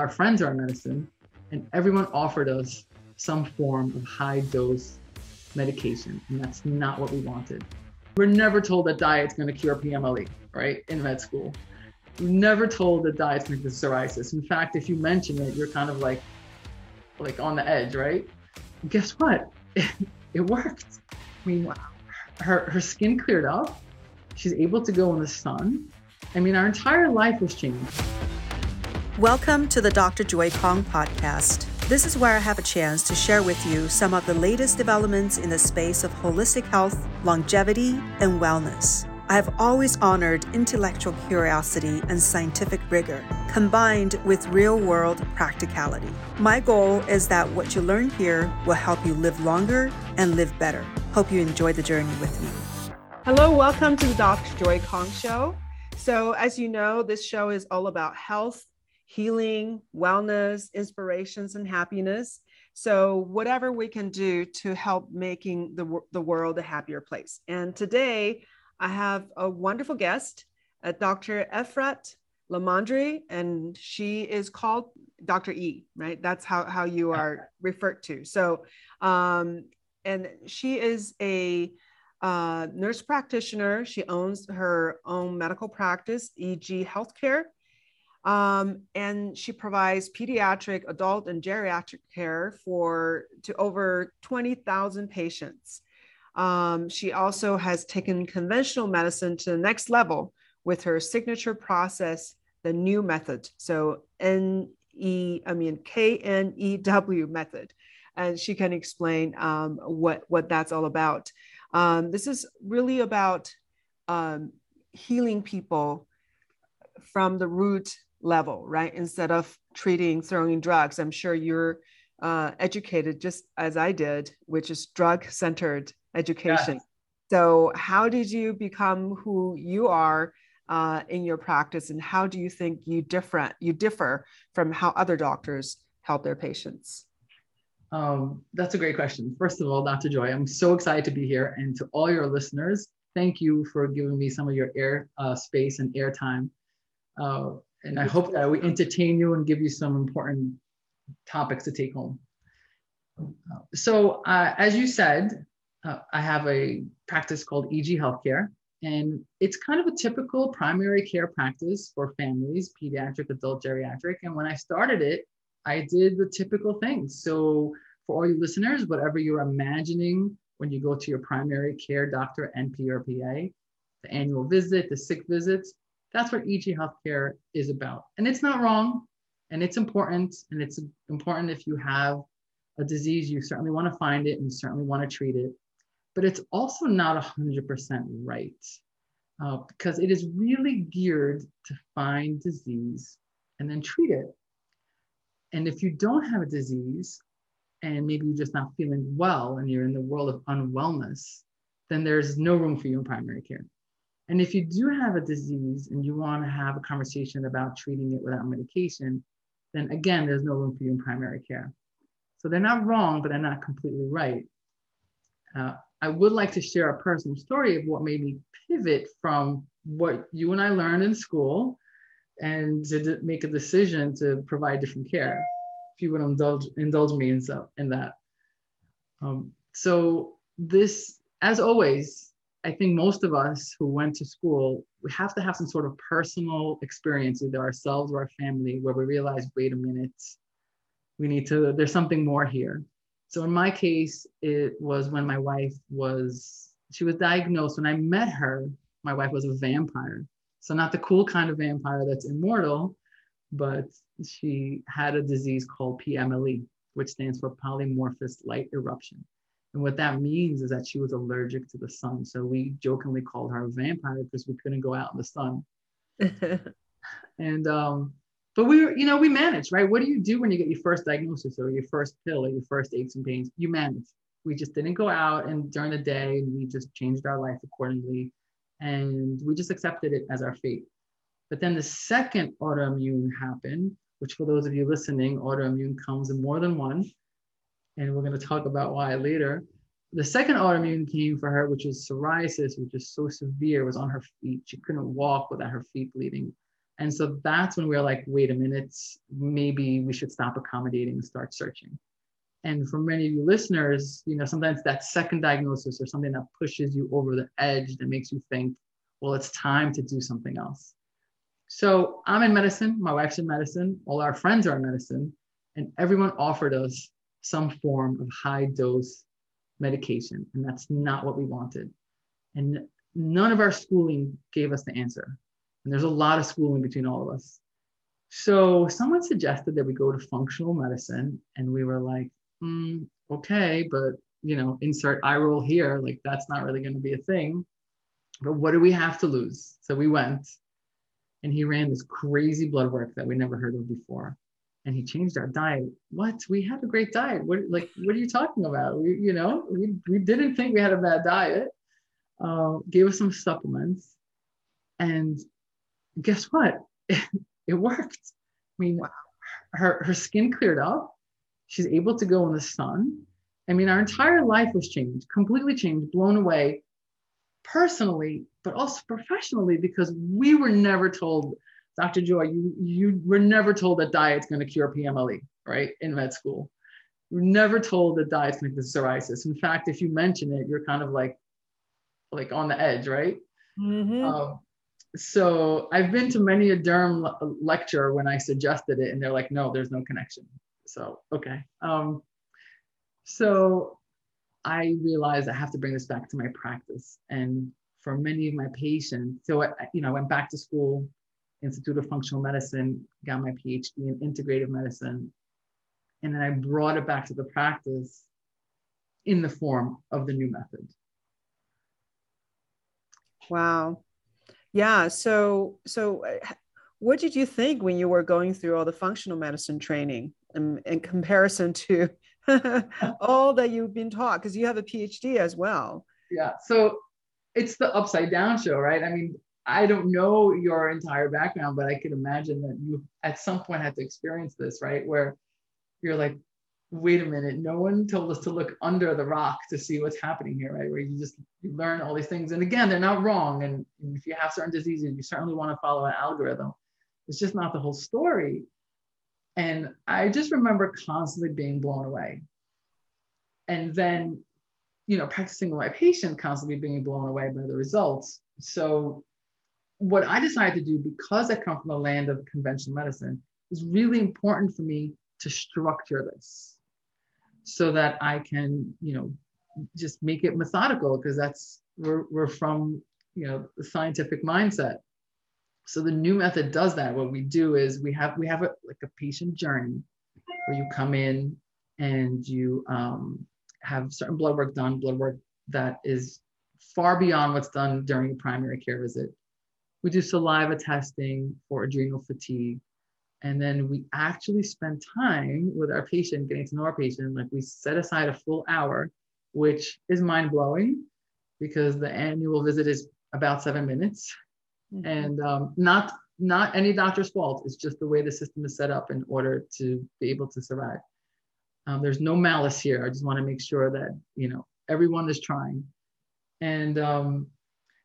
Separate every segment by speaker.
Speaker 1: Our friends are in medicine, and everyone offered us some form of high dose medication, and that's not what we wanted. We're never told that diet's going to cure PMLE, right, in med school. We're never told that diet's going to cure psoriasis. In fact, if you mention it, you're kind of like, like on the edge, right? And guess what? It, it worked. I mean, wow. her her skin cleared up. She's able to go in the sun. I mean, our entire life was changed.
Speaker 2: Welcome to the Dr. Joy Kong podcast. This is where I have a chance to share with you some of the latest developments in the space of holistic health, longevity, and wellness. I have always honored intellectual curiosity and scientific rigor, combined with real world practicality. My goal is that what you learn here will help you live longer and live better. Hope you enjoy the journey with me. Hello, welcome to the Dr. Joy Kong Show. So, as you know, this show is all about health healing, wellness, inspirations, and happiness. So, whatever we can do to help making the, the world a happier place. And today, I have a wonderful guest, uh, Dr. Efrat LaMandre, and she is called Dr. E, right? That's how, how you are referred to. So, um, and she is a uh, nurse practitioner. She owns her own medical practice, EG Healthcare. Um, and she provides pediatric, adult, and geriatric care for to over 20,000 patients. Um, she also has taken conventional medicine to the next level with her signature process, the Knew Method. So N E, I mean K N E W method, and she can explain um, what what that's all about. Um, this is really about um, healing people from the root level, right? Instead of treating, throwing drugs. I'm sure you're uh, educated just as I did, which is drug centered education. Yes. So, how did you become who you are uh, in your practice, and how do you think you different you differ from how other doctors help their patients?
Speaker 1: Um, that's a great question. First of all, Dr. Joy, I'm so excited to be here, and to all your listeners, thank you for giving me some of your air uh, space and airtime. Uh, and I hope that we entertain you and give you some important topics to take home. So, uh, as you said, uh, I have a practice called EG Healthcare, and it's kind of a typical primary care practice for families, pediatric, adult, geriatric. And when I started it, I did the typical things. So, for all you listeners, whatever you're imagining when you go to your primary care doctor, NP or PA, the annual visit, the sick visits, that's what EG healthcare is about. And it's not wrong and it's important. And it's important if you have a disease, you certainly want to find it and you certainly want to treat it. But it's also not 100% right uh, because it is really geared to find disease and then treat it. And if you don't have a disease and maybe you're just not feeling well and you're in the world of unwellness, then there's no room for you in primary care. And if you do have a disease and you want to have a conversation about treating it without medication, then again, there's no room for you in primary care. So they're not wrong, but they're not completely right. Uh, I would like to share a personal story of what made me pivot from what you and I learned in school and to make a decision to provide different care. If you would indulge, indulge me in, so, in that. Um, so this, as always, I think most of us who went to school, we have to have some sort of personal experience, either ourselves or our family, where we realize, wait a minute, we need to, there's something more here. So in my case, it was when my wife was, she was diagnosed. When I met her, my wife was a vampire. So not the cool kind of vampire that's immortal, but she had a disease called PMLE, which stands for polymorphous light eruption. And what that means is that she was allergic to the sun. So we jokingly called her a vampire because we couldn't go out in the sun. and um, but we were, you know, we managed, right? What do you do when you get your first diagnosis or your first pill or your first aches and pains? You manage. We just didn't go out and during the day we just changed our life accordingly. And we just accepted it as our fate. But then the second autoimmune happened, which for those of you listening, autoimmune comes in more than one and we're going to talk about why later. The second autoimmune came for her, which is psoriasis, which is so severe, was on her feet. She couldn't walk without her feet bleeding. And so that's when we we're like, wait a minute, maybe we should stop accommodating and start searching. And for many of you listeners, you know, sometimes that second diagnosis or something that pushes you over the edge that makes you think, well, it's time to do something else. So I'm in medicine, my wife's in medicine, all our friends are in medicine, and everyone offered us some form of high dose medication. And that's not what we wanted. And none of our schooling gave us the answer. And there's a lot of schooling between all of us. So someone suggested that we go to functional medicine, and we were like, mm, okay, but you know, insert eye roll here. Like that's not really going to be a thing. But what do we have to lose? So we went, and he ran this crazy blood work that we never heard of before. And he changed our diet. What? We had a great diet. What like what are you talking about? We, you know, we, we didn't think we had a bad diet. Uh, gave us some supplements. And guess what? it worked. I mean, her, her skin cleared up. She's able to go in the sun. I mean, our entire life was changed, completely changed, blown away personally, but also professionally, because we were never told, Dr. Joy, you, you were never told that diet's going to cure PMLE, right, in med school. We're never told that diet's going to cure psoriasis. In fact, if you mention it, you're kind of like, like on the edge, right? Mm-hmm. Um, so I've been to many a derm le- lecture when I suggested it, and they're like, no, there's no connection. So okay. Um, so I realized I have to bring this back to my practice, and for many of my patients, so I, you know, I went back to school, Institute of Functional Medicine, got my PhD in integrative medicine, and then I brought it back to the practice in the form of the Knew Method.
Speaker 2: Wow. Yeah. So, so uh, what did you think when you were going through all the functional medicine training in, in comparison to all that you've been taught? Because you have a PhD as well.
Speaker 1: Yeah. So it's the upside down show, right? I mean, I don't know your entire background, but I could imagine that you at some point had to experience this, right? Where you're like, wait a minute, no one told us to look under the rock to see what's happening here, right? Where you just you learn all these things. And again, they're not wrong. And, if you have certain diseases, you certainly want to follow an algorithm. It's just not the whole story. And I just remember constantly being blown away. And then, you know, practicing with my patient, constantly being blown away by the results. So what I decided to do, because I come from the land of conventional medicine, is really important for me to structure this so that I can, you know, just make it methodical because that's we're, we're from, you know, the scientific mindset. So the Knew Method does that. What we do is we have we have a like a patient journey where you come in and you um, have certain blood work done, blood work that is far beyond what's done during a primary care visit. We do saliva testing for adrenal fatigue. And then we actually spend time with our patient, getting to know our patient. Like we set aside a full hour, which is mind blowing because the annual visit is about seven minutes. Mm-hmm. And um, not not any doctor's fault. It's just the way the system is set up in order to be able to survive. Um, there's no malice here. I just want to make sure that you know everyone is trying. And um,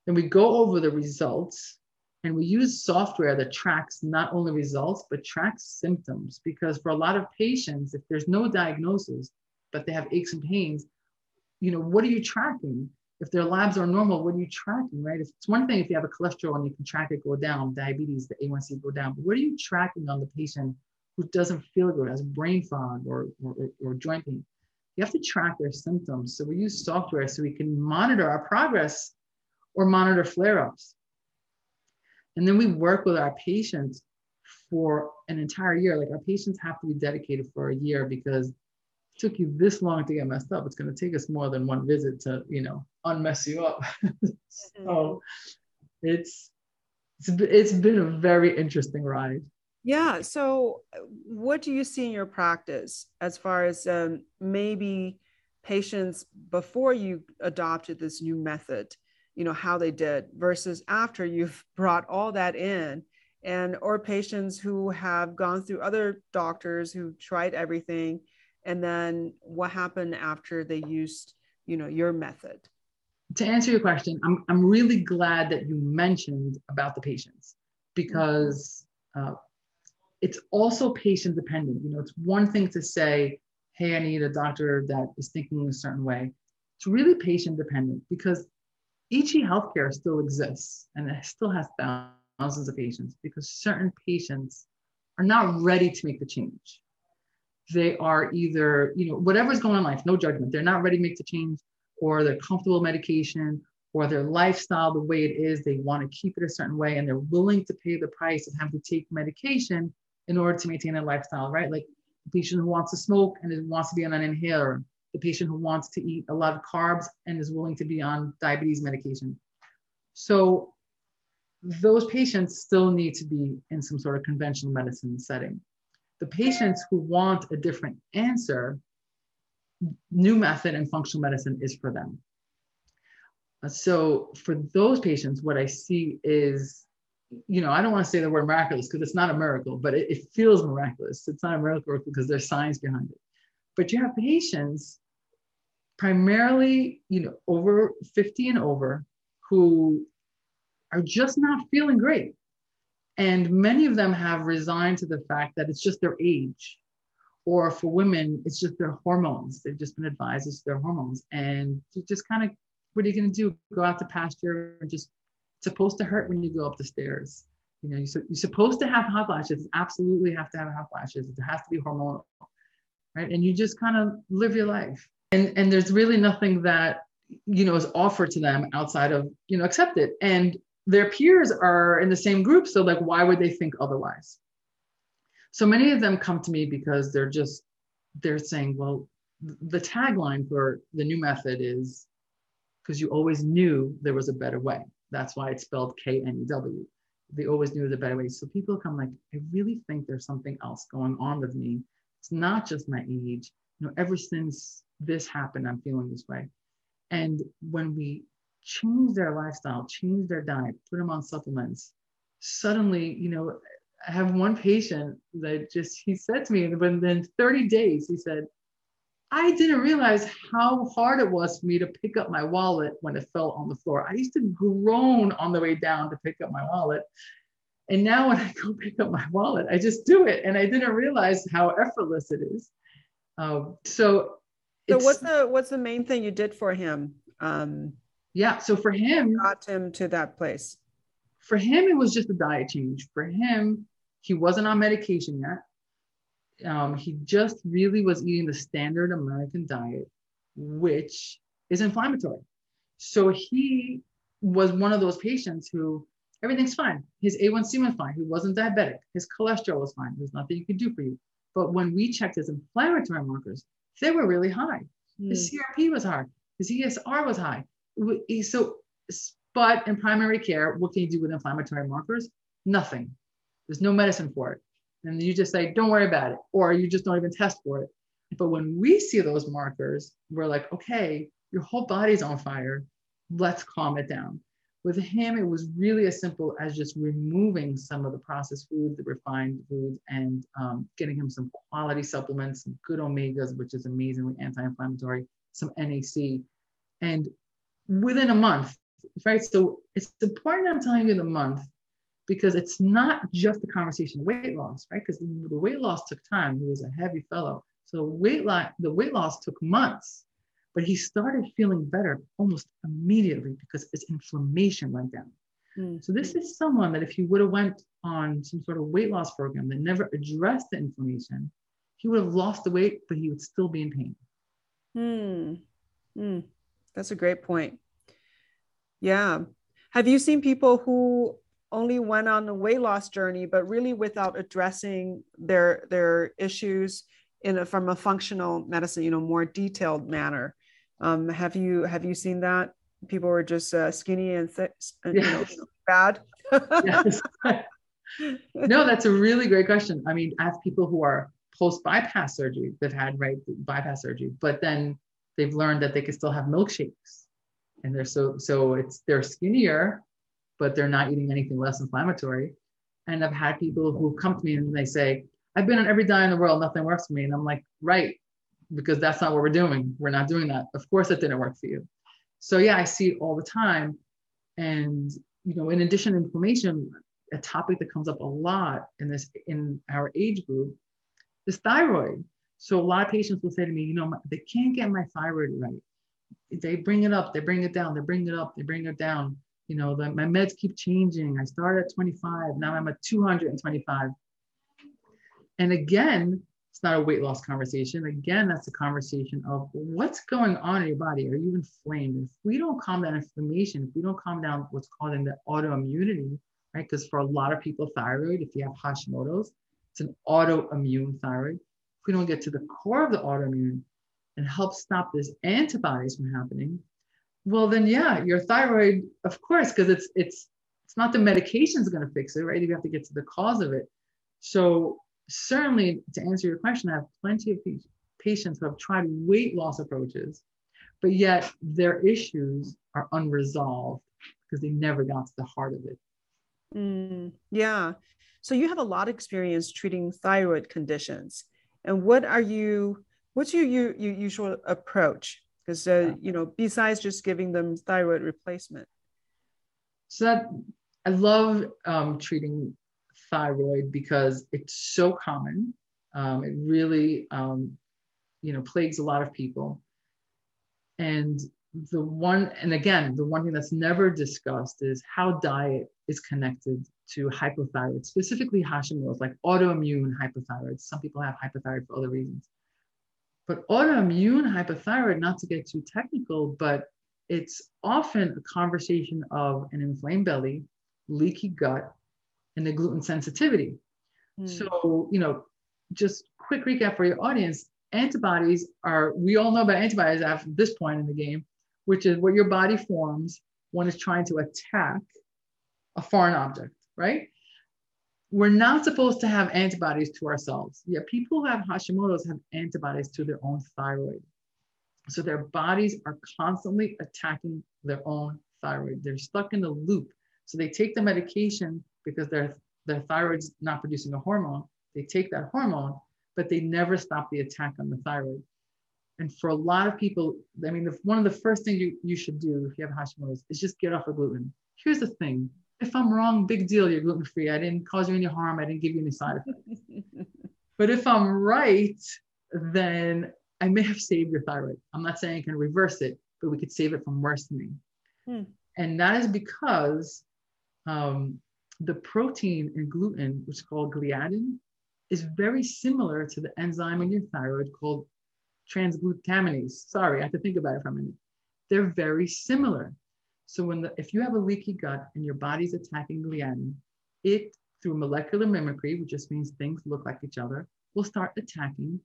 Speaker 1: then we go over the results and we use software that tracks not only results, but tracks symptoms. Because for a lot of patients, if there's no diagnosis, but they have aches and pains, you know, what are you tracking? If their labs are normal, what are you tracking, right? It's one thing if you have a cholesterol and you can track it go down, diabetes, the A1C go down, but what are you tracking on the patient who doesn't feel good, has brain fog or, or, or joint pain? You have to track their symptoms. So we use software so we can monitor our progress or monitor flare-ups. And then we work with our patients for an entire year. Like our patients have to be dedicated for a year because it took you this long to get messed up. It's going to take us more than one visit to, you know, unmess you up. so it's, it's it's been a very interesting ride.
Speaker 2: Yeah. So, what do you see in your practice as far as um, maybe patients before you adopted this new method? You know how they did versus after you've brought all that in and or patients who have gone through other doctors who tried everything and then what happened after they used you know your method
Speaker 1: to answer your question i'm, I'm really glad that you mentioned about the patients because Uh, it's also patient dependent. You know, it's one thing to say, hey, I need a doctor that is thinking a certain way. It's really patient dependent because EG healthcare still exists and it still has thousands of patients because certain patients are not ready to make the change. They are either, you know, whatever's going on in life, no judgment, they're not ready to make the change or they're comfortable medication or their lifestyle the way it is, they want to keep it a certain way and they're willing to pay the price of having to take medication in order to maintain their lifestyle, right? Like a patient who wants to smoke and wants to be on an inhaler, the patient who wants to eat a lot of carbs and is willing to be on diabetes medication. So those patients still need to be in some sort of conventional medicine setting. The patients who want a different answer, Knew Method and functional medicine is for them. So for those patients, what I see is, you know, I don't want to say the word miraculous because it's not a miracle, but it, it feels miraculous. It's not a miracle because there's science behind it. But you have patients primarily, you know, over 50 and over who are just not feeling great. And many of them have resigned to the fact that it's just their age. Or for women, it's just their hormones. They've just been advised it's their hormones. And you just kind of, what are you going to do? Go out to pasture and just, supposed to hurt when you go up the stairs. You know, you're, you're supposed to have hot flashes. Absolutely have to have hot flashes. It has to be hormonal, right? And you just kind of live your life. And, and there's really nothing that you know is offered to them outside of you know accept it and their peers are in the same group. So, like, why would they think otherwise? So many of them come to me because they're just, they're saying, well, the tagline for the Knew Method is because you always knew there was a better way. That's why it's spelled K N E W. They always knew the better way. So people come like, I really think there's something else going on with me. It's not just my age. You know, ever since this happened, I'm feeling this way. And when we change their lifestyle, change their diet, put them on supplements. Suddenly, you know, I have one patient that just he said to me, and within 30 days, he said, I didn't realize how hard it was for me to pick up my wallet when it fell on the floor. I used to groan on the way down to pick up my wallet. And now when I go pick up my wallet, I just do it. And I didn't realize how effortless it is. Um, so,
Speaker 2: so what's the what's the main thing you did for him? Um,
Speaker 1: yeah. So for him,
Speaker 2: got him to that place.
Speaker 1: For him, it was just a diet change. For him, he wasn't on medication yet. Um, he just really was eating the standard American diet, which is inflammatory. So he was one of those patients who everything's fine. His A1C was fine. He wasn't diabetic. His cholesterol was fine. There's nothing you could do for you. But when we checked his inflammatory markers, they were really high. His mm. CRP was high. His ESR was high. So but in primary care what can you do with inflammatory markers? Nothing. There's no medicine for it. And you just say don't worry about it or you just don't even test for it. But when we see those markers we're like okay your whole body's on fire. Let's calm it down with him it was really as simple as just removing some of the processed foods the refined foods and um, getting him some quality supplements some good omegas which is amazingly anti-inflammatory some nac and within a month, right? So it's important I'm telling you the month because it's not just a conversation of weight loss, right? Because the weight loss took time. He was a heavy fellow. So weight loss, the weight loss took months, but he started feeling better almost immediately because his inflammation went down. Mm-hmm. So this is someone that if he would have went on some sort of weight loss program that never addressed the inflammation, he would have lost the weight, but he would still be in pain.
Speaker 2: Hmm. Mm. That's a great point. Yeah. Have you seen people who only went on the weight loss journey, but really without addressing their their issues in a, from a functional medicine, you know, more detailed manner? Um, have you have you seen that? People were just uh, skinny and th- yes. you know, bad. yes.
Speaker 1: no, that's a really great question. I mean, I have people who are post bypass surgery, they've had right bypass surgery, but then they've learned that they can still have milkshakes and they're so so it's they're skinnier but they're not eating anything less inflammatory and i've had people who come to me and they say i've been on every diet in the world nothing works for me and i'm like right because that's not what we're doing we're not doing that of course it didn't work for you so yeah i see it all the time and you know in addition to inflammation a topic that comes up a lot in this in our age group is thyroid. So a lot of patients will say to me, you know, they can't get my thyroid right. They bring it up, they bring it down, they bring it up, they bring it down. You know, the, my meds keep changing. I started at 25, now I'm at 225. And again, it's not a weight loss conversation. Again, that's a conversation of what's going on in your body. Are you inflamed? If we don't calm down inflammation, if we don't calm down what's causing the autoimmunity, right? Because for a lot of people, thyroid, if you have Hashimoto's, it's an autoimmune thyroid. If we don't get to the core of the autoimmune and help stop this antibodies from happening, well, then yeah, your thyroid, of course, because it's it's it's not the medication is going to fix it, right? You have to get to the cause of it. So certainly, to answer your question, I have plenty of patients who have tried weight loss approaches, but yet their issues are unresolved because they never got to the heart of it.
Speaker 2: Mm, yeah. So you have a lot of experience treating thyroid conditions. And what are you, what's your, your, your usual approach? Because, uh, you know, besides just giving them thyroid replacement.
Speaker 1: So that I love um, treating thyroid because it's so common. Um, it really, um, you know, plagues a lot of people. And the one, and again, the one thing that's never discussed is how diet is connected to hypothyroid, specifically Hashimoto's, like autoimmune hypothyroid. Some people have hypothyroid for other reasons. But autoimmune hypothyroid, not to get too technical, but it's often a conversation of an inflamed belly, leaky gut, and the gluten sensitivity. Mm. So, you know, just quick recap for your audience antibodies are, we all know about antibodies after this point in the game, which is what your body forms when it's trying to attack a foreign object, right? We're not supposed to have antibodies to ourselves. Yeah, people who have Hashimoto's have antibodies to their own thyroid. So their bodies are constantly attacking their own thyroid. They're stuck in a loop. So they take the medication because their, their thyroid's not producing a hormone. They take that hormone, but they never stop the attack on the thyroid. And for a lot of people, I mean, the, one of the first things you, you should do if you have Hashimoto's is just get off of gluten. Here's the thing if I'm wrong, big deal, you're gluten free. I didn't cause you any harm, I didn't give you any side effects. but if I'm right, then I may have saved your thyroid. I'm not saying I can reverse it, but we could save it from worsening. Hmm. And that is because um, the protein in gluten, which is called gliadin, is very similar to the enzyme in your thyroid called transglutaminase. Sorry, I have to think about it for a minute. They're very similar. So when the, if you have a leaky gut and your body's attacking gliadin, it through molecular mimicry, which just means things look like each other, will start attacking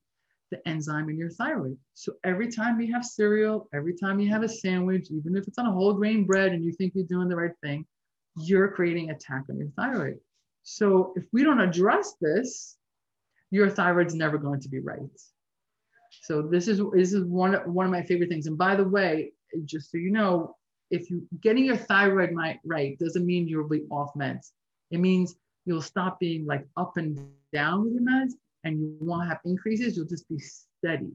Speaker 1: the enzyme in your thyroid. So every time you have cereal, every time you have a sandwich, even if it's on a whole grain bread and you think you're doing the right thing, you're creating attack on your thyroid. So if we don't address this, your thyroid's never going to be right. So this is this is one one of my favorite things. And by the way, just so you know, if you getting your thyroid right doesn't mean you'll be off meds. It means you'll stop being like up and down with your meds and you won't have increases. You'll just be steady.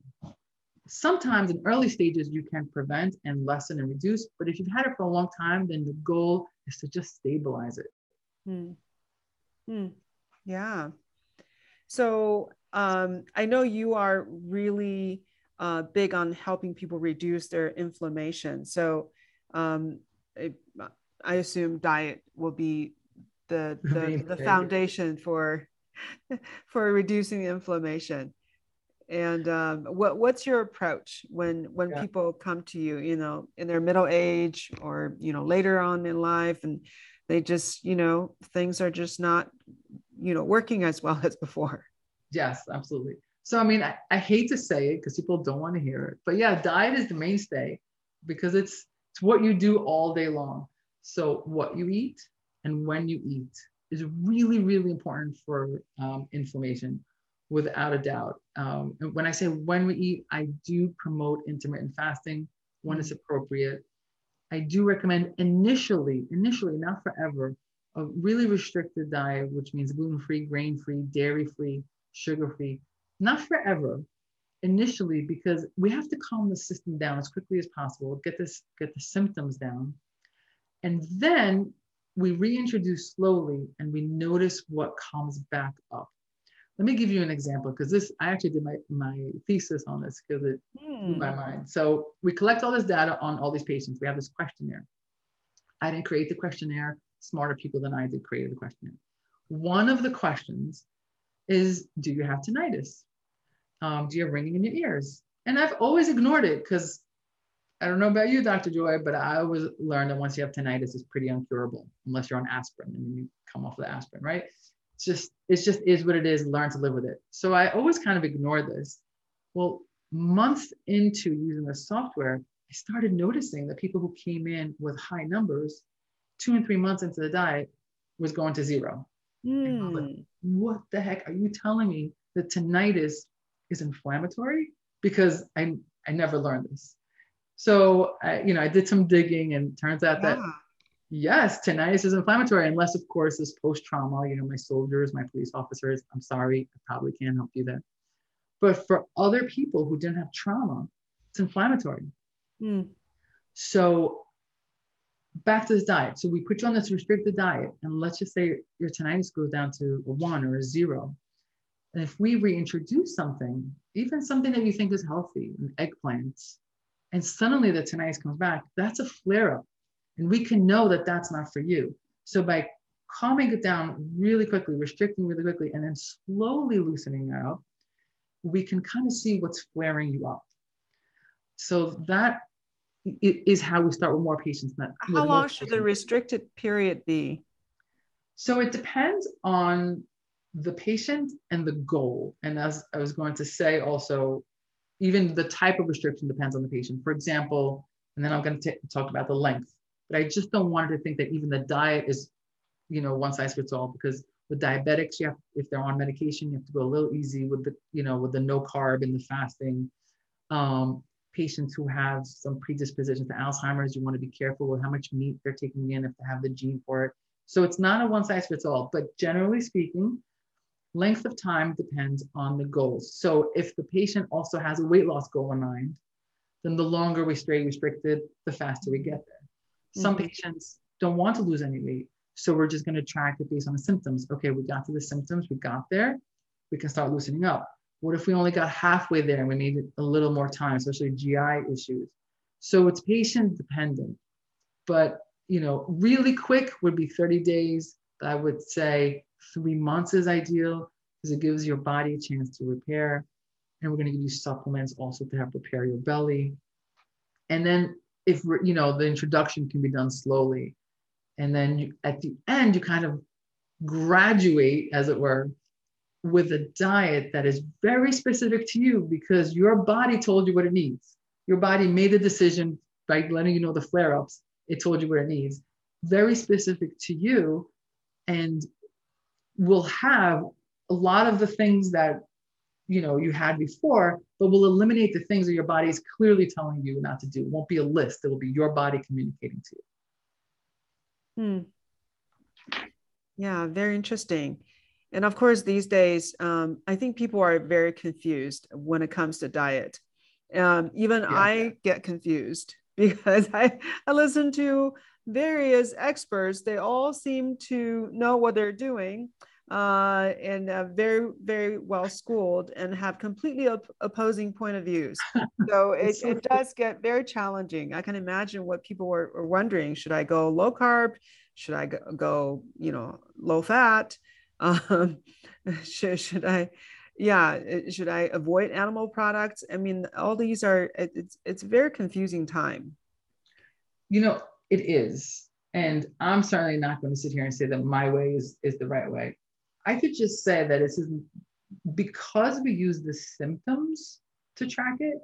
Speaker 1: Sometimes in early stages, you can prevent and lessen and reduce. But if you've had it for a long time, then the goal is to just stabilize it. Hmm.
Speaker 2: Hmm. Yeah. So um, I know you are really uh, big on helping people reduce their inflammation. So um, it, I assume diet will be the the, the foundation for for reducing inflammation. And um, what what's your approach when when yeah. people come to you, you know, in their middle age or you know later on in life, and they just you know things are just not you know working as well as before.
Speaker 1: Yes, absolutely. So I mean, I, I hate to say it because people don't want to hear it, but yeah, diet is the mainstay because it's it's what you do all day long. So, what you eat and when you eat is really, really important for um, inflammation, without a doubt. Um, when I say when we eat, I do promote intermittent fasting when it's appropriate. I do recommend initially, initially, not forever, a really restricted diet, which means gluten free, grain free, dairy free, sugar free, not forever, initially because we have to calm the system down as quickly as possible, get this, get the symptoms down. And then we reintroduce slowly and we notice what comes back up. Let me give you an example because this, I actually did my, my thesis on this because it blew my
Speaker 2: Hmm.
Speaker 1: mind. So we collect all this data on all these patients. We have this questionnaire. I didn't create the questionnaire. Smarter people than I did created the questionnaire. One of the questions is, do you have tinnitus? Um, do you have ringing in your ears? And I've always ignored it because I don't know about you, Dr. Joy, but I always learned that once you have tinnitus, it's pretty uncurable unless you're on aspirin and then you come off the aspirin, right? It's just, it's just is what it is. Learn to live with it. So I always kind of ignored this. Well, months into using the software, I started noticing that people who came in with high numbers, two and three months into the diet, was going to zero.
Speaker 2: Hmm.
Speaker 1: What the heck are you telling me that tinnitus is inflammatory? Because I I never learned this. So I, you know, I did some digging, and turns out that
Speaker 2: Yeah.
Speaker 1: Yes, tinnitus is inflammatory, unless of course this post trauma. You know, my soldiers, my police officers. I'm sorry, I probably can't help you there. But for other people who didn't have trauma, it's inflammatory.
Speaker 2: Hmm.
Speaker 1: So back to this diet. So we put you on this restricted diet, and let's just say your tinnitus goes down to a one or a zero. And if we reintroduce something, even something that you think is healthy, an eggplants, and suddenly the tinnitus comes back, that's a flare up. And we can know that that's not for you. So by calming it down really quickly, restricting really quickly, and then slowly loosening it up, we can kind of see what's flaring you up. So that is how we start with more patients. Not,
Speaker 2: How long should the restricted period be?
Speaker 1: So it depends on the patient and the goal. And as I was going to say, also, even the type of restriction depends on the patient. For example, and then I'm going to talk about the length. But I just don't want to think that even the diet is, you know, one size fits all because with diabetics, you have if they're on medication, you have to go a little easy with the, you know, with the no carb and the fasting. Um, patients who have some predisposition to Alzheimer's, you want to be careful with how much meat they're taking in if they have the gene for it. So it's not a one size fits all, but generally speaking, length of time depends on the goals. So if the patient also has a weight loss goal in mind, then the longer we stay restricted, the faster we get there. Some
Speaker 2: Mhm.
Speaker 1: patients don't want to lose any weight. So we're just going to track it based on the symptoms. Okay, we got to the symptoms, we got there, we can start loosening up. What if we only got halfway there and we needed a little more time, especially GI issues? So it's patient dependent. But you know, really quick would be 30 days. I would say three months is ideal because it gives your body a chance to repair. And we're going to give you supplements also to help repair your belly. And then if you know, the introduction can be done slowly. And then you, at the end, you kind of graduate, as it were, with a diet that is very specific to you because your body told you what it needs. Your body made the decision by letting you know the flare ups, it told you what it needs. Very specific to you, and will have a lot of the things that you know you had before, but will eliminate the things that your body is clearly telling you not to do. It won't be a list, it will be your body communicating to you.
Speaker 2: Hmm. Yeah, very interesting. And of course, these days, um, I think people are very confused when it comes to diet. Um, even
Speaker 1: Yeah.
Speaker 2: I get confused because I, I listen to various experts. They all seem to know what they're doing uh, and uh, very, very well schooled and have completely op- opposing point of views. So it,
Speaker 1: so
Speaker 2: it does get very challenging. I can imagine what people were, were wondering. Should I go low carb? Should I go, go you know, low fat? Um, should, should I, yeah, should I avoid animal products? I mean, all these are, it- it's, it's a very confusing time.
Speaker 1: you know it is and i'm certainly not going to sit here and say that my way is is the right way i could just say that this is because we use the symptoms to track it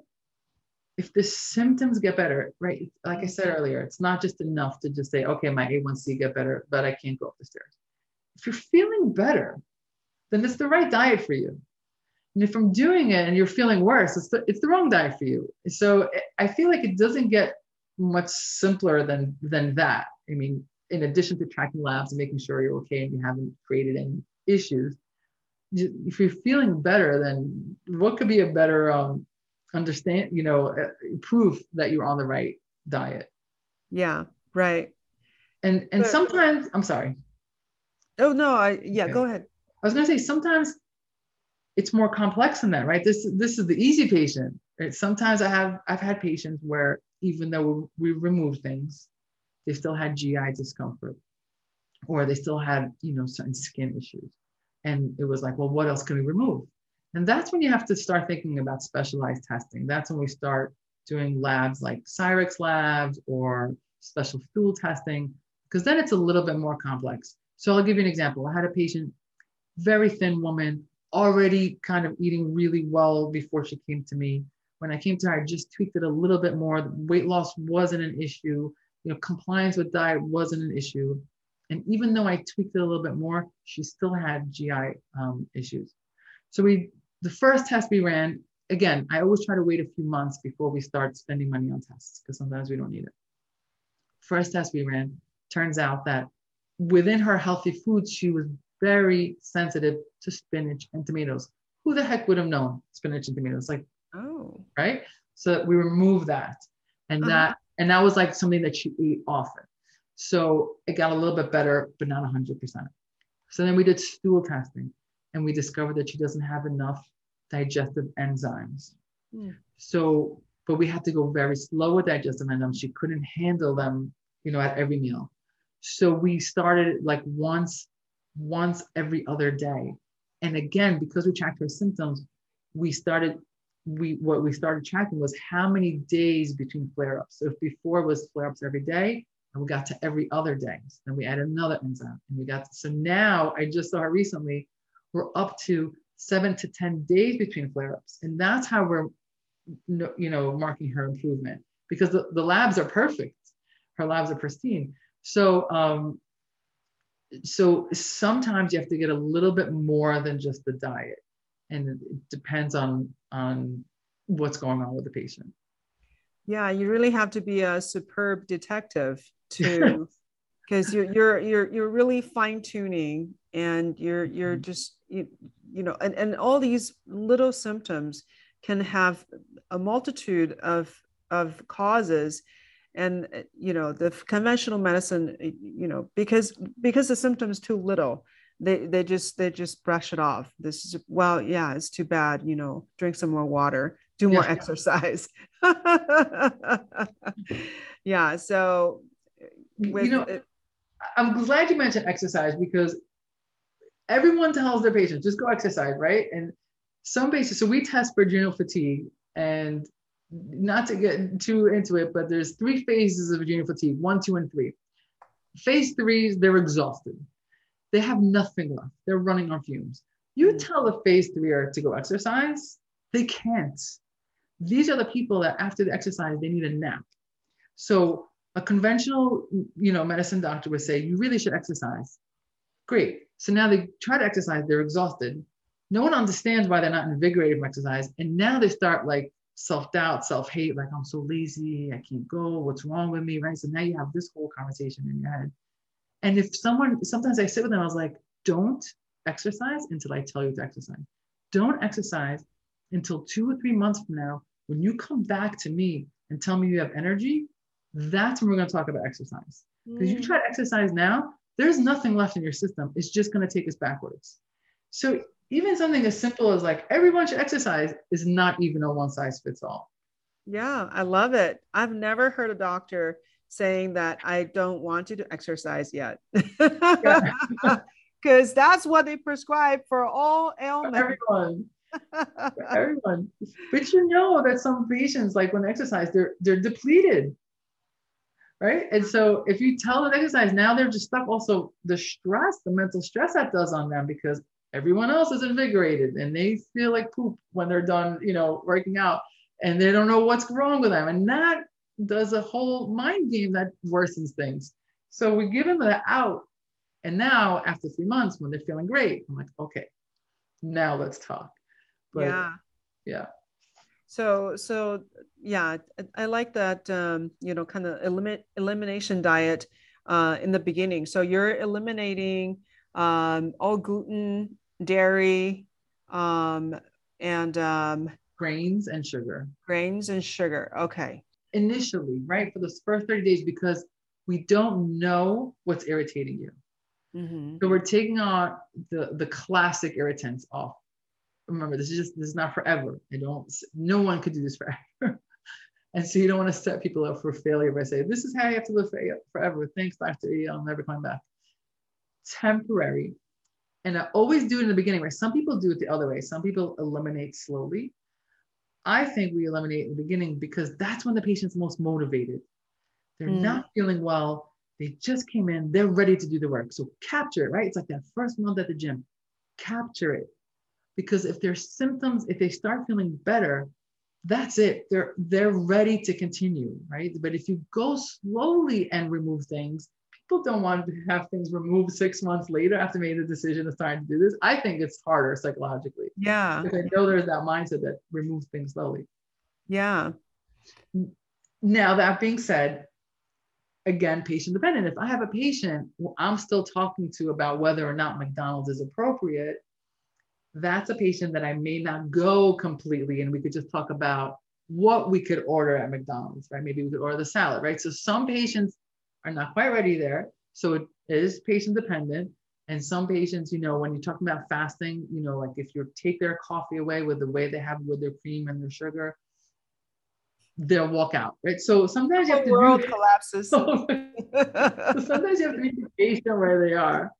Speaker 1: if the symptoms get better right like i said mm-hmm. earlier it's not just enough to just say okay my a1c get better but i can't go up the stairs. If you're feeling better then it's the right diet for you. And if i'm doing it and you're feeling worse it's the, it's the wrong diet for you. So i feel like it doesn't get much simpler than than that. I mean, in addition to tracking labs and making sure you're okay and you haven't created any issues, if you're feeling better, then what could be a better um, understand? You know, uh, proof that you're on the right diet.
Speaker 2: Yeah, right.
Speaker 1: and and sometimes i'm sorry
Speaker 2: oh no i yeah okay. go ahead
Speaker 1: i was going to say sometimes it's more complex than that right this this is the easy patient right sometimes i have i've had patients where even though we, we removed things they still had gi discomfort or they still had you know certain skin issues and it was like well what else can we remove and that's when you have to start thinking about specialized testing that's when we start doing labs like cyrex labs or special stool testing because then it's a little bit more complex. So I'll give you an example. I had a patient, very thin woman, already kind of eating really well before she came to me. When I came to her, I just tweaked it a little bit more. Weight loss wasn't an issue. You know, compliance with diet wasn't an issue. And even though I tweaked it a little bit more, she still had GI um, issues. So we, the first test we ran, again, I always try to wait a few months before we start spending money on tests because sometimes we don't need it. First test we ran, turns out that within her healthy foods, she was very sensitive to spinach and tomatoes. Who the heck would have known spinach and tomatoes? Like, oh, right. So we removed that, and uh-huh. that, and that was like something that she ate often. So it got a little bit better, but not 100%. So then we did stool testing, and we discovered that she doesn't have enough digestive enzymes. Mm. So, but we had to go very slow with digestive enzymes. She couldn't handle them, you know, at every meal. So we started like once, once every other day. And again, because we tracked her symptoms, we started, we what we started tracking was how many days between flare-ups. So if before was flare-ups every day, and we got to every other day. then we added another enzyme and we got to, so now I just saw her recently, we're up to seven to 10 days between flare-ups. And that's how we're, you know, marking her improvement because the, the labs are perfect. Her labs are pristine. So, um, so sometimes you have to get a little bit more than just the diet, and it depends on on what's going on with the patient.
Speaker 2: Yeah, you really have to be a superb detective to, because you're you're you're you're really fine tuning, and you're you're mm-hmm. just you you know, and and all these little symptoms can have a multitude of of causes and you know the conventional medicine you know because because the symptoms too little they they just they just brush it off this is well yeah it's too bad you know drink some more water do more yeah. exercise yeah so
Speaker 1: with, you know it, i'm glad you mentioned exercise because everyone tells their patients just go exercise right and some patients so we test for adrenal fatigue and not to get too into it, but there's three phases of adrenal fatigue one, two, and three. Phase three, they're exhausted. They have nothing left. They're running on fumes. You mm. tell a phase three to go exercise, they can't. These are the people that after the exercise, they need a nap. So a conventional, you know, medicine doctor would say, you really should exercise. Great. So now they try to exercise, they're exhausted. No one understands why they're not invigorated from exercise. And now they start like self doubt, self hate, like I'm so lazy, I can't go, what's wrong with me, right? So now you have this whole conversation in your head. And if someone, sometimes I sit with them, I was like, don't exercise until I tell you to exercise. Don't exercise until two or three months from now. When you come back to me and tell me you have energy, that's when we're going to talk about exercise. Because mm. you try to exercise now, there's nothing left in your system. It's just going to take us backwards. So even something as simple as like everyone should exercise is not even a one size fits all.
Speaker 2: Yeah, I love it. I've never heard a doctor saying that I don't want you to exercise yet. Because that's what they prescribe for all ailments.
Speaker 1: Everyone. everyone. But you know that some patients, like when they exercise, they're they're depleted. Right. And so if you tell them exercise, now they're just stuck. Also, the stress, the mental stress that does on them because everyone else is invigorated and they feel like poop when they're done, you know, working out and they don't know what's wrong with them. And that does a whole mind game that worsens things. So we give them the out. And now after three months, when they're feeling great, I'm like, okay, now let's talk.
Speaker 2: But yeah.
Speaker 1: Yeah.
Speaker 2: So, so yeah, I like that, um, you know, kind of eliminate elimination diet uh, in the beginning. So you're eliminating um, all gluten, dairy, um, and um,
Speaker 1: grains and sugar.
Speaker 2: Grains and sugar. Okay.
Speaker 1: Initially, right, for the first 30 days, because we don't know what's irritating you. Mm-hmm. So we're taking on the the classic irritants off. Remember, this is just this is not forever. I don't. No one could do this forever. and so you don't want to set people up for failure by saying, "This is how you have to live forever." Thanks, Doctor E. I'll never come back. Temporary, and I always do it in the beginning. Right? Some people do it the other way. Some people eliminate slowly. I think we eliminate in the beginning because that's when the patient's most motivated. They're mm. not feeling well they just came in, they're ready to do the work. So capture it, right? It's like that first month at the gym. Capture it. Because if their symptoms, if they start feeling better, that's it. They're they're ready to continue, right? But if you go slowly and remove things, people don't want to have things removed six months later after made the decision of starting to do this. I think it's harder psychologically.
Speaker 2: Yeah.
Speaker 1: Because I know there's that mindset that removes things slowly.
Speaker 2: Yeah.
Speaker 1: Now that being said, again, patient dependent. If I have a patient who I'm still talking to about whether or not McDonald's is appropriate, that's a patient that I may not go completely. And we could just talk about what we could order at McDonald's, right? Maybe we could order the salad, right? So some patients are not quite ready there. So it is patient dependent. And some patients, you know, when you're talking about fasting, you know, like if you take their coffee away with the way they have with their cream and their sugar, they'll walk out, right? So sometimes
Speaker 2: the
Speaker 1: you have to
Speaker 2: world collapses.
Speaker 1: so sometimes you have to be patient where they are.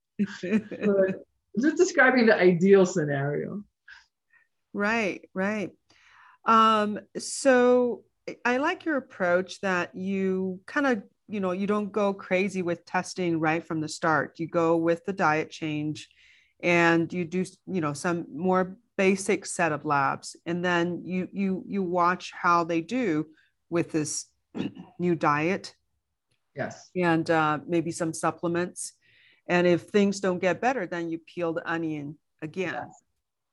Speaker 1: But just describing the ideal scenario.
Speaker 2: Right, right. Um, so I like your approach that you kind of, you know, you don't go crazy with testing right from the start. You go with the diet change and you do, you know, some more basic set of labs and then you you you watch how they do with this new diet
Speaker 1: yes
Speaker 2: and uh, maybe some supplements and if things don't get better then you peel the onion again.
Speaker 1: Yes,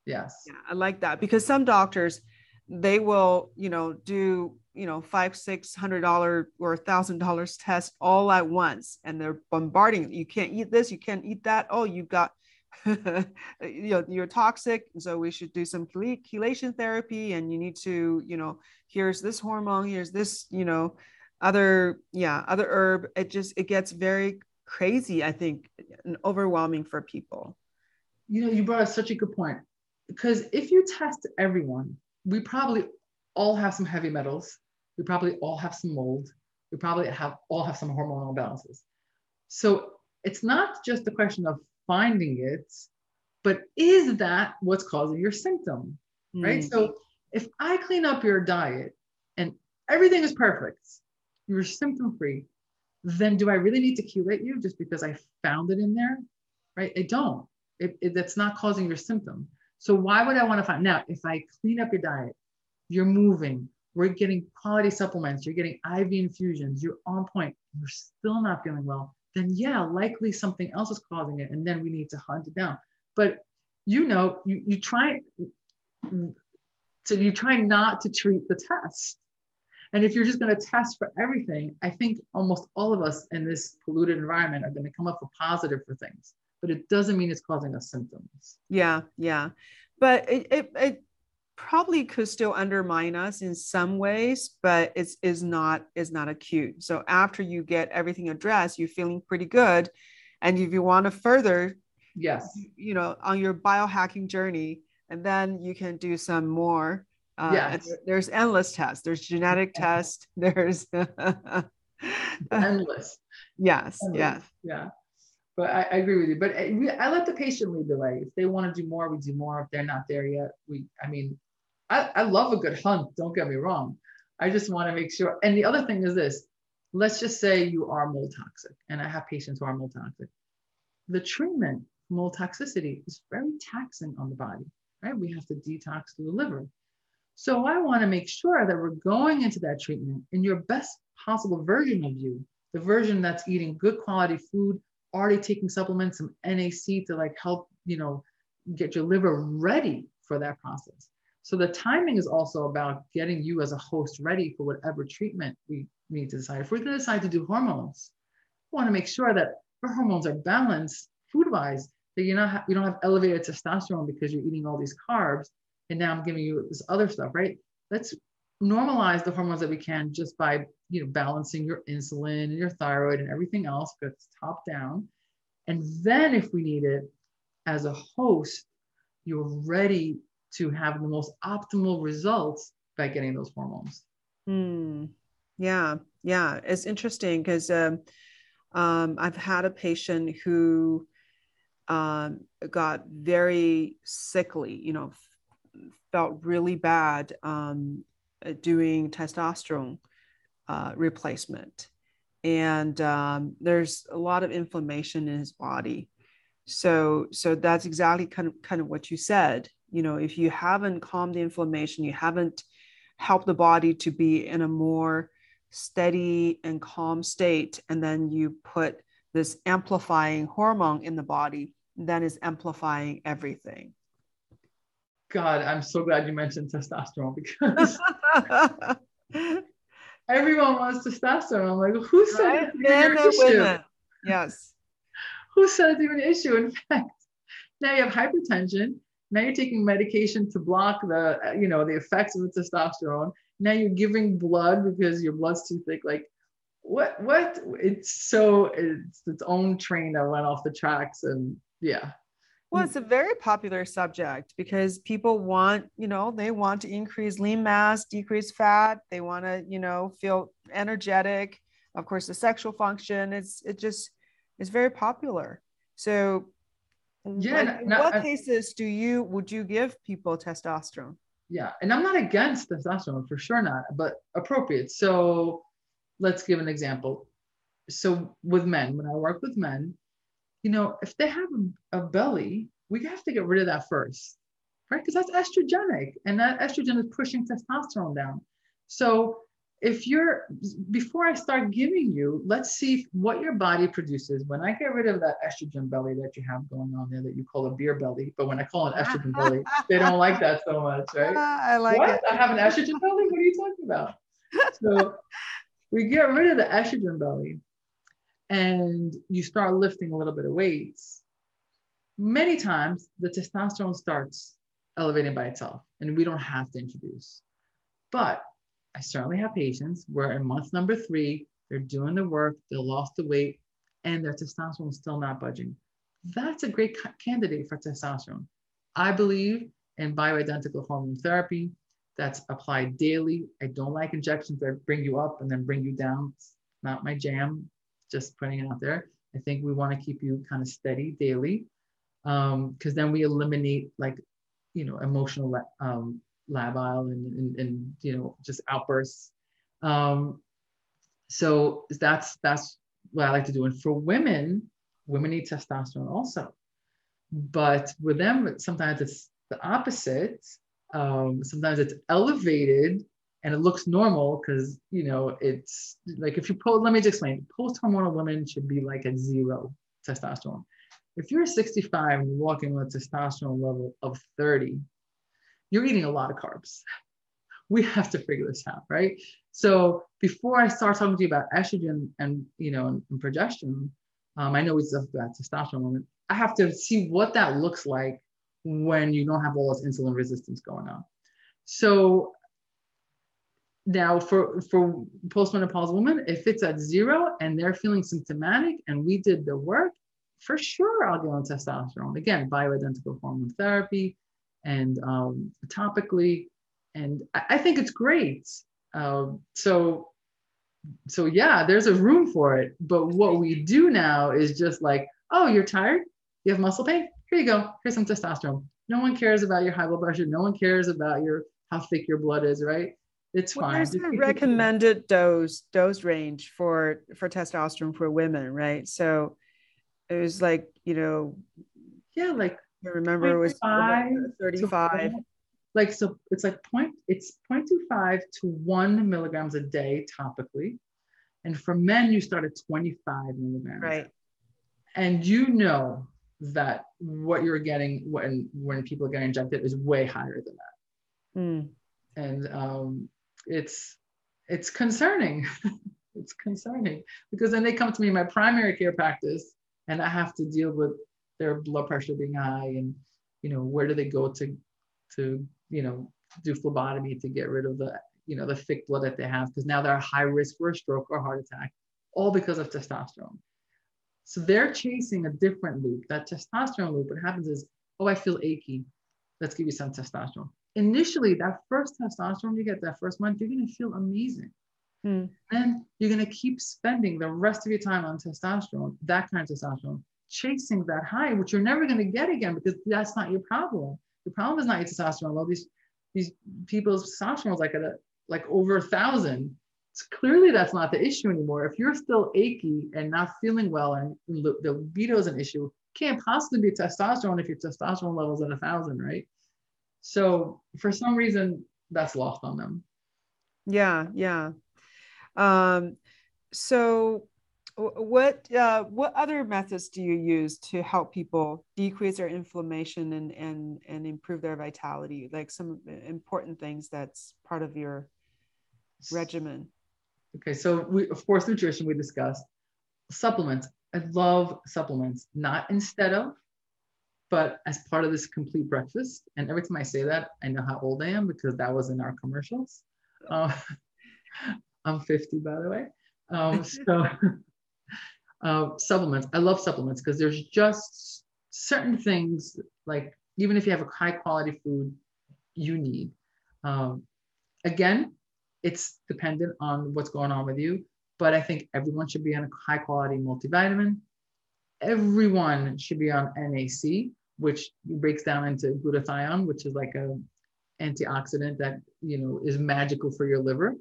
Speaker 1: yes.
Speaker 2: Yeah, i like that. Because some doctors they will you know do you know five six hundred dollar or a thousand dollars test all at once. And they're bombarding you. Can't eat this. You can't eat that. Oh you've got you know you're toxic. So we should do some chelation therapy. And you need to you know here's this hormone. Here's this you know other yeah other herb. It just it gets very crazy i think and overwhelming for people
Speaker 1: you know you brought up such a good point because if you test everyone we probably all have some heavy metals we probably all have some mold we probably have all have some hormonal imbalances so it's not just a question of finding it, but is that what's causing your symptom? Mm. Right. So if I clean up your diet and everything is perfect, you're symptom free, then do I really need to chelate you just because I found it in there? Right. I don't. It, it, that's not causing your symptom. So why would I want to find now if I clean up your diet, you're moving, we're getting quality supplements, you're getting IV infusions, you're on point, you're still not feeling well, then yeah, likely something else is causing it. And then we need to hunt it down. But you know, you, you try so you try not to treat the test. And if you're just going to test for everything, I think almost all of us in this polluted environment are going to come up with positive for things, but it doesn't mean it's causing us symptoms.
Speaker 2: Yeah, yeah. But it, it, it probably could still undermine us in some ways but it's is not is not acute so after you get everything addressed you're feeling pretty good and if you want to further
Speaker 1: yes
Speaker 2: you know on your biohacking journey and then you can do some more uh, yes. there's endless tests there's genetic tests there's
Speaker 1: endless
Speaker 2: yes endless. yes
Speaker 1: yeah but I, I, agree with you. But I, I, let the patient lead the way. If they want to do more, we do more. If they're not there yet, we. I mean, I, I love a good hunt, don't get me wrong. I just want to make sure. And the other thing is this let's just say you are mold toxic, and I have patients who are mold toxic. The treatment mold toxicity is very taxing on the body, right? We have to detox the liver. So I want to make sure that we're going into that treatment in your best possible version of you, the version that's eating good quality food, already taking supplements, some NAC to like help, you know, get your liver ready for that process. So the timing is also about getting you as a host ready for whatever treatment we need to decide. If we're going to decide to do hormones, we want to make sure that our hormones are balanced food-wise, that you're not you don't have elevated testosterone because you're eating all these carbs, and now I'm giving you this other stuff, right? Let's normalize the hormones that we can just by you know balancing your insulin and your thyroid and everything else because top down and then if we need it as a host you're ready to have the most optimal results by getting those hormones
Speaker 2: Hmm. yeah yeah it's interesting because um, um, i've had a patient who um, got very sickly you know felt really bad um, uh, doing testosterone uh, replacement. And um, there's a lot of inflammation in his body. So, so that's exactly kind of kind of what you said. You know, if you haven't calmed the inflammation, you haven't helped the body to be in a more steady and calm state, and then you put this amplifying hormone in the body, is amplifying everything.
Speaker 1: God, I'm so glad you mentioned testosterone because everyone wants testosterone. I'm like, who said right? Men and women.
Speaker 2: Yes.
Speaker 1: Who said it's even an issue? In fact, now you have hypertension. Now you're taking medication to block the, you know, the effects of the testosterone. Now you're giving blood because your blood's too thick. Like, what? What? It's so it's its own train that went off the tracks, and yeah,
Speaker 2: well, mm. it's a very popular subject because people want, you know, they want to increase lean mass, decrease fat. They want to, you know, feel energetic. Of course, the sexual function is it just is very popular. So, yeah, like, in what I, cases do you would you give people testosterone?
Speaker 1: Yeah, and I'm not against testosterone for sure, not, but appropriate. So, let's give an example. So, with men, when I work with men, you know, if they have a, belly, we have to get rid of that first, right? Because that's estrogenic and that estrogen is pushing testosterone down. So if you're, before I start giving you, let's see what your body produces. When I get rid of that estrogen belly that you have going on there that you call a beer belly, but when I call it estrogen belly, they don't like that so much, right?
Speaker 2: I like
Speaker 1: what?
Speaker 2: it.
Speaker 1: I have an estrogen belly? What are you talking about? So we get rid of the estrogen belly and you start lifting a little bit of weights, many times the testosterone starts elevating by itself and we don't have to introduce. But I certainly have patients where in month number three, they're doing the work, they lost the weight, and their testosterone is still not budging. That's a great candidate for testosterone. I believe in bioidentical hormone therapy that's applied daily. I don't like injections that bring you up and then bring you down. It's not my jam just putting it out there. I think we want to keep you kind of steady daily because um, then we eliminate like, you know, emotional um, labile and, and, and, you know, just outbursts. Um, so that's, that's what I like to do. And for women, women need testosterone also. But with them, sometimes it's the opposite. Um, sometimes it's elevated and it looks normal because you know it's like if you post let me just explain. Post hormonal women should be like at zero testosterone. If you're 65 and you're walking with a testosterone level of 30 you're eating a lot of carbs. We have to figure this out right? So before i start talking to you about estrogen and you know and, and progesterone um, i know we talked about testosterone women. I have to see what that looks like when you don't have all this insulin resistance going on. So now, for, for postmenopausal women, if it's at zero and they're feeling symptomatic and we did the work, for sure I'll go on testosterone. Again, bioidentical hormone therapy and um, topically. And I, think it's great. Uh, so, so yeah, there's a room for it. But what we do now is just like, oh, you're tired? You have muscle pain? Here you go. Here's some testosterone. No one cares about your high blood pressure. No one cares about your how thick your blood is, right? It's well, fine.
Speaker 2: There's a recommended dose dose range for for testosterone for women, right? So it was like you know,
Speaker 1: yeah, like
Speaker 2: I remember it was five, 35.
Speaker 1: Like so, it's like point. It's 0.25 to one milligrams a day topically, and for men you start at 25 milligrams.
Speaker 2: Right.
Speaker 1: And you know that what you're getting when when people are getting injected is way higher than that.
Speaker 2: Mm.
Speaker 1: And um, it's it's concerning. it's concerning because then they come to me in my primary care practice and I have to deal with their blood pressure being high and you know where do they go to to you know do phlebotomy to get rid of the, you know, the thick blood that they have because now they're high risk for a stroke or heart attack, all because of testosterone. So they're chasing a different loop. That testosterone loop, what happens is, oh, I feel achy. Let's give you some testosterone. Initially, that first testosterone you get that first month, you're going to feel amazing. Hmm. Then you're going to keep spending the rest of your time on testosterone, that kind of testosterone, chasing that high, which you're never going to get again because that's not your problem. your problem is not your testosterone level. These these people's testosterone is like a like over a thousand. Clearly that's not the issue anymore. If you're still achy and not feeling well and the libido is an issue, can't possibly be testosterone if your testosterone levels at a thousand, right? So for some reason that's lost on them.
Speaker 2: Yeah, yeah. Um, so what uh, what other methods do you use to help people decrease their inflammation and and and improve their vitality? Like some important things that's part of your regimen.
Speaker 1: okay so we of course nutrition we discussed. Supplements. I love supplements. Not instead of but as part of this complete breakfast and every time i say that i know how old i am because that was in our commercials uh, i'm 50 by the way um, so uh, supplements. I love supplements because there's just certain things like even if you have a high quality food, you need. Um, again, it's dependent on what's going on with you, but I think everyone should be on a high quality multivitamin. Everyone should be on NAC, which breaks down into glutathione, which is like a antioxidant that you know is magical for your liver.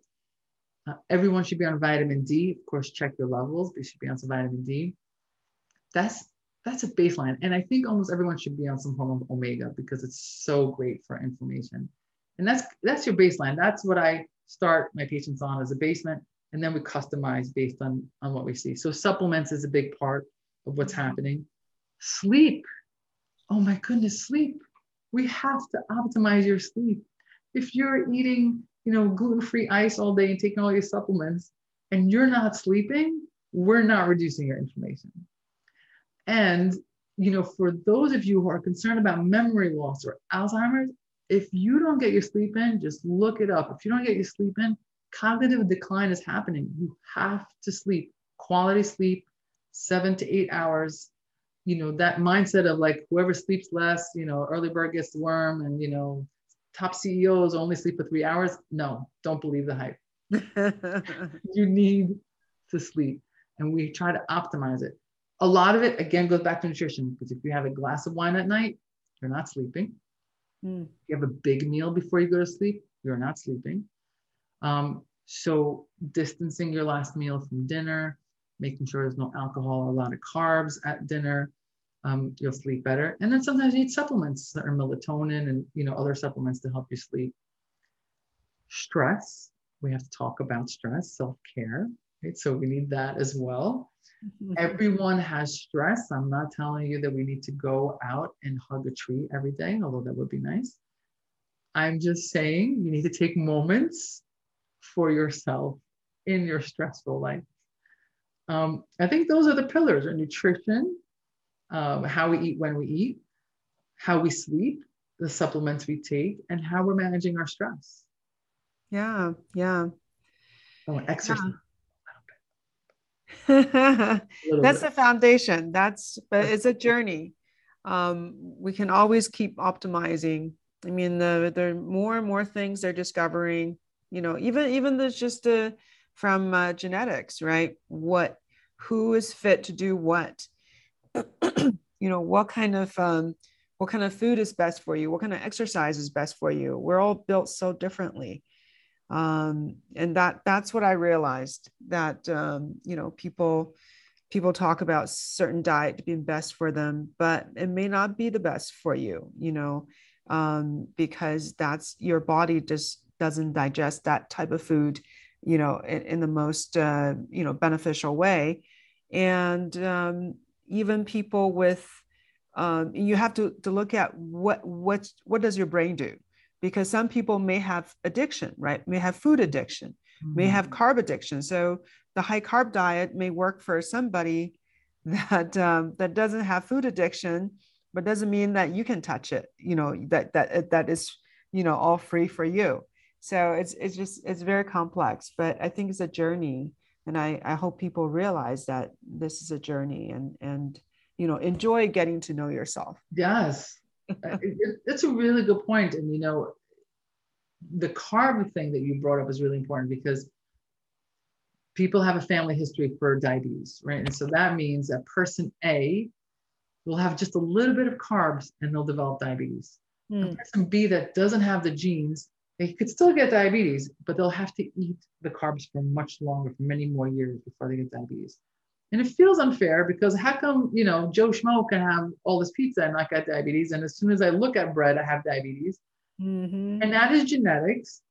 Speaker 1: Uh, everyone should be on vitamin D. Of course, check your levels. They should be on some vitamin D. That's that's a baseline. And I think almost everyone should be on some form of omega because it's so great for inflammation. And that's that's your baseline. That's what I start my patients on as a basement. And then we customize based on, on what we see. So supplements is a big part of what's happening. Sleep. Oh my goodness, sleep. We have to optimize your sleep. If you're eating you know, gluten-free ice all day and taking all your supplements and you're not sleeping, we're not reducing your inflammation. And, you know, for those of you who are concerned about memory loss or Alzheimer's, if you don't get your sleep in, just look it up. If you don't get your sleep in, cognitive decline is happening. You have to sleep, quality sleep, seven to eight hours. You know, that mindset of like whoever sleeps less, you know, early bird gets the worm and, you know, top CEOs only sleep for three hours. No, don't believe the hype. you need to sleep. And we try to optimize it. A lot of it, again, goes back to nutrition because if you have a glass of wine at night, you're not sleeping. Mm. You have a big meal before you go to sleep, you're not sleeping. Um, so, distancing your last meal from dinner, making sure there's no alcohol or a lot of carbs at dinner, um, you'll sleep better. And then sometimes you need supplements or melatonin and you know other supplements to help you sleep. Stress, we have to talk about stress, self-care, right? So we need that as well. Mm-hmm. Everyone has stress. I'm not telling you that we need to go out and hug a tree every day, although that would be nice. I'm just saying you need to take moments for yourself in your stressful life. Um, I think those are the pillars: are nutrition, um, how we eat when we eat, how we sleep, the supplements we take, and how we're managing our stress.
Speaker 2: Yeah, yeah.
Speaker 1: Oh, exercise.
Speaker 2: Yeah. That's the foundation. That's but it's a journey. Um, we can always keep optimizing. I mean, the there are more and more things they're discovering. You know, even even there's just a from uh, genetics, right? What who is fit to do what you know what kind of um, what kind of food is best for you? What kind of exercise is best for you? We're all built so differently. Um, and that that's what i realized that um, you know people people talk about certain diet being best for them but it may not be the best for you you know um, because that's your body just doesn't digest that type of food you know in, in the most uh, you know beneficial way. And um, even people with um, you have to, to look at what what what does your brain do? Because some people may have addiction right? May have food addiction mm-hmm. may have carb addiction. So the high carb diet may work for somebody that um, that doesn't have food addiction but doesn't mean that you can touch it you know that that that is you know all free for you. So it's it's just it's very complex but i think it's a journey and i i hope people realize that this is a journey and and you know enjoy getting to know yourself.
Speaker 1: Yes. It's a really good point. And you know the carb thing that you brought up is really important because people have a family history for diabetes right? And so that means that person a will have just a little bit of carbs and they'll develop diabetes. Mm. person b that doesn't have the genes they could still get diabetes but they'll have to eat the carbs for much longer for many more years before they get diabetes and it feels unfair because how come, you know, Joe Schmo can have all this pizza and not get diabetes? And as soon as I look at bread, I have diabetes. Mm-hmm. And that is genetics.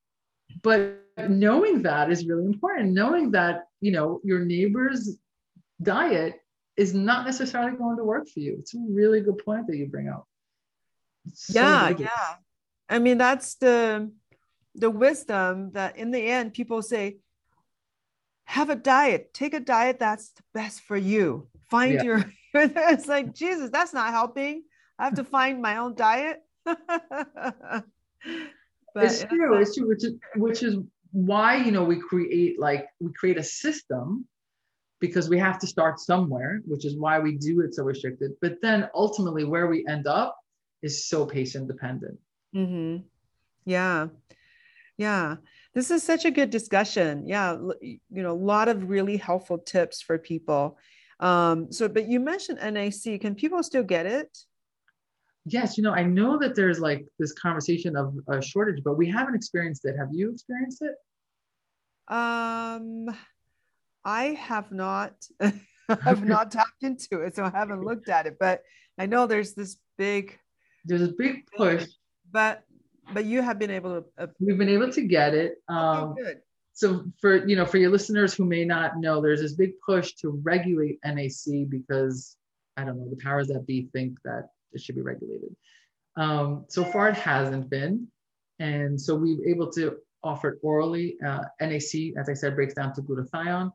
Speaker 1: But knowing that is really important. Knowing that, you know, your neighbor's diet is not necessarily going to work for you. It's a really good point that you bring up.
Speaker 2: So yeah, yeah. I mean, that's the the wisdom that in the end people say, have a diet. Take a diet that's the best for you. Find yeah. your it's like jesus that's not helping. I have to find my own diet. But
Speaker 1: it's true it's true which is, which is why you know we create like we create a system because we have to start somewhere which is why we do it so restricted. But then ultimately where we end up is so patient dependent.
Speaker 2: Mm-hmm. yeah yeah this is such a good discussion. Yeah, you know, a lot of really helpful tips for people. Um, so, but you mentioned NAC. Can people still get it?
Speaker 1: Yes, you know, I know that there's like this conversation of a shortage, but we haven't experienced it. Have you experienced it?
Speaker 2: Um, I have not. I've not tapped into it, so I haven't looked at it. But I know there's this big.
Speaker 1: There's a big push.
Speaker 2: But but you have been able to.
Speaker 1: Uh, We've been able to get it. Um, okay, good. So for you know, for your listeners who may not know, there's this big push to regulate NAC because I don't know the powers that be think that it should be regulated. Um, so far, it hasn't been, and so we were able to offer it orally. Uh, NAC, as I said, breaks down to glutathione,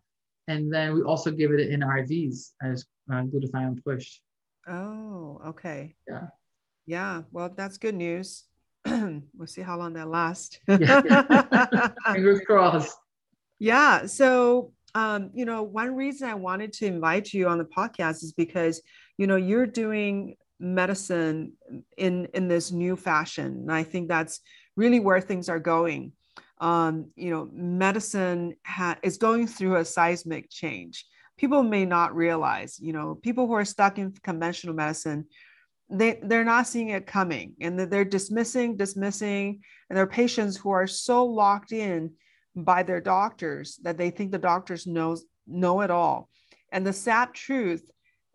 Speaker 1: and then we also give it in IVs as uh, glutathione push.
Speaker 2: Oh, okay.
Speaker 1: Yeah.
Speaker 2: Yeah. Well, that's good news. we'll see how long that lasts.
Speaker 1: Fingers crossed.
Speaker 2: Yeah. So, um, you know, one reason I wanted to invite you on the podcast is because, you know, you're doing medicine in in this new fashion, and I think that's really where things are going. Um, you know, medicine ha- is going through a seismic change. People may not realize, you know, people who are stuck in conventional medicine they they're not seeing it coming and they're dismissing dismissing and there are patients who are so locked in by their doctors that they think the doctors knows know it all. And the sad truth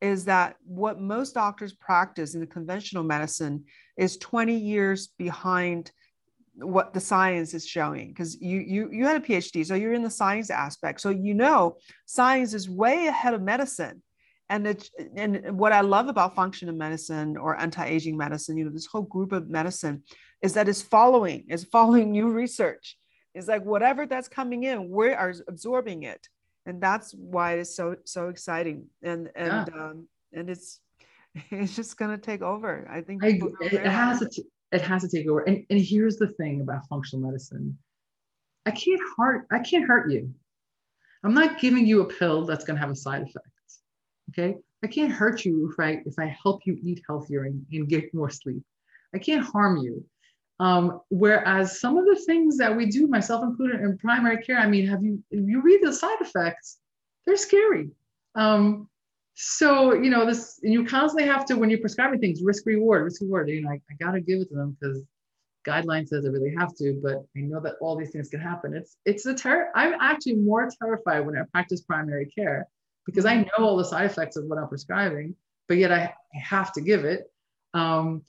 Speaker 2: is that what most doctors practice in the conventional medicine is 20 years behind what the science is showing because you you you had a phd so you're in the science aspect. So you know science is way ahead of medicine and it and what I love about functional medicine or anti-aging medicine, you know, this whole group of medicine is that it's following, is following new research. It's like whatever that's coming in, we are absorbing it. And that's why it's so so exciting. And and yeah. um, and it's it's just gonna take over. I think
Speaker 1: I, it has to it has to take over. And, and here's the thing about functional medicine. I can't hurt I can't hurt you. I'm not giving you a pill that's gonna have a side effect. Okay. I can't hurt you if I if I help you eat healthier and, and get more sleep. I can't harm you. Um, whereas some of the things that we do, myself included in primary care, I mean, have you you read the side effects, they're scary. Um, so you know this, and you constantly have to when you're prescribing things, risk reward, risk reward. You know, I, I gotta give it to them because guideline says I really have to, but I know that all these things can happen. It's it's a terror. I'm actually more terrified when I practice primary care because I know all the side effects of what I'm prescribing, but yet I, have to give it. Um,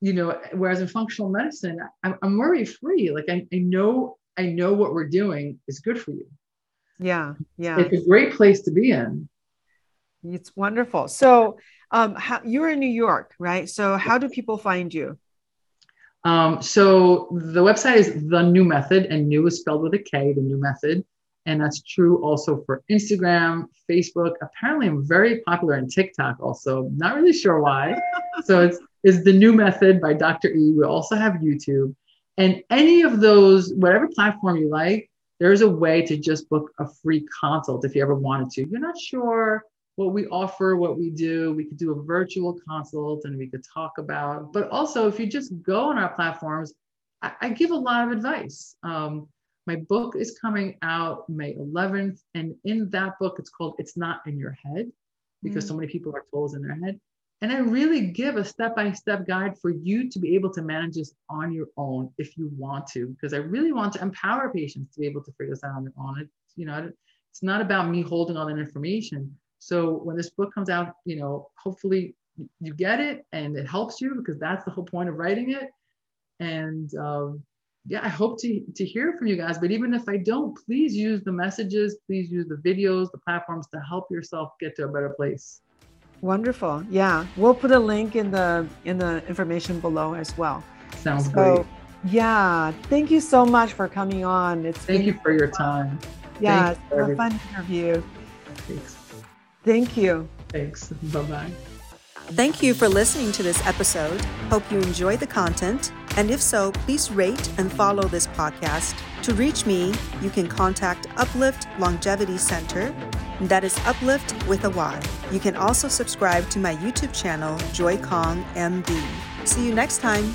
Speaker 1: you know, whereas in functional medicine, I'm, I'm worry free. Like I, I know, I know what we're doing is good for you.
Speaker 2: Yeah. Yeah.
Speaker 1: It's a great place to be in.
Speaker 2: It's wonderful. So um, how, you're in New York, right? So how do people find you?
Speaker 1: Um, so the website is the Knew Method and new is spelled with a K, the Knew Method. And that's true also for Instagram, Facebook. Apparently, I'm very popular on TikTok also. Not really sure why. so it's, it's the Knew Method by Dr. E. We also have YouTube. And any of those, whatever platform you like, there's a way to just book a free consult if you ever wanted to. You're not sure what we offer, what we do. We could do a virtual consult and we could talk about, but also if you just go on our platforms, I, I give a lot of advice. Um, my book is coming out May 11th. And in that book, it's called It's Not in Your Head because mm. so many people are told in their head. And I really give a step by step guide for you to be able to manage this on your own if you want to, because I really want to empower patients to be able to figure this out on their own. It's, you know, it's not about me holding all that information. So when this book comes out, you know, hopefully you get it and it helps you because that's the whole point of writing it. And um, yeah, I hope to, to hear from you guys. But even if I don't, please use the messages, please use the videos, the platforms to help yourself get to a better place.
Speaker 2: Wonderful. Yeah, we'll put a link in the in the information below as well.
Speaker 1: Sounds so, great.
Speaker 2: Yeah, thank you so much for coming on.
Speaker 1: It's thank you for your time.
Speaker 2: Yeah, it it's a fun interview.
Speaker 1: Thanks.
Speaker 2: Thank you.
Speaker 1: Thanks. Bye bye.
Speaker 2: Thank you for listening to this episode. Hope you enjoyed the content. And if so, please rate and follow this podcast. To reach me, you can contact Uplift Longevity Center that is Uplift with a Y. You can also subscribe to my YouTube channel, Joy Kong MD. See you next time.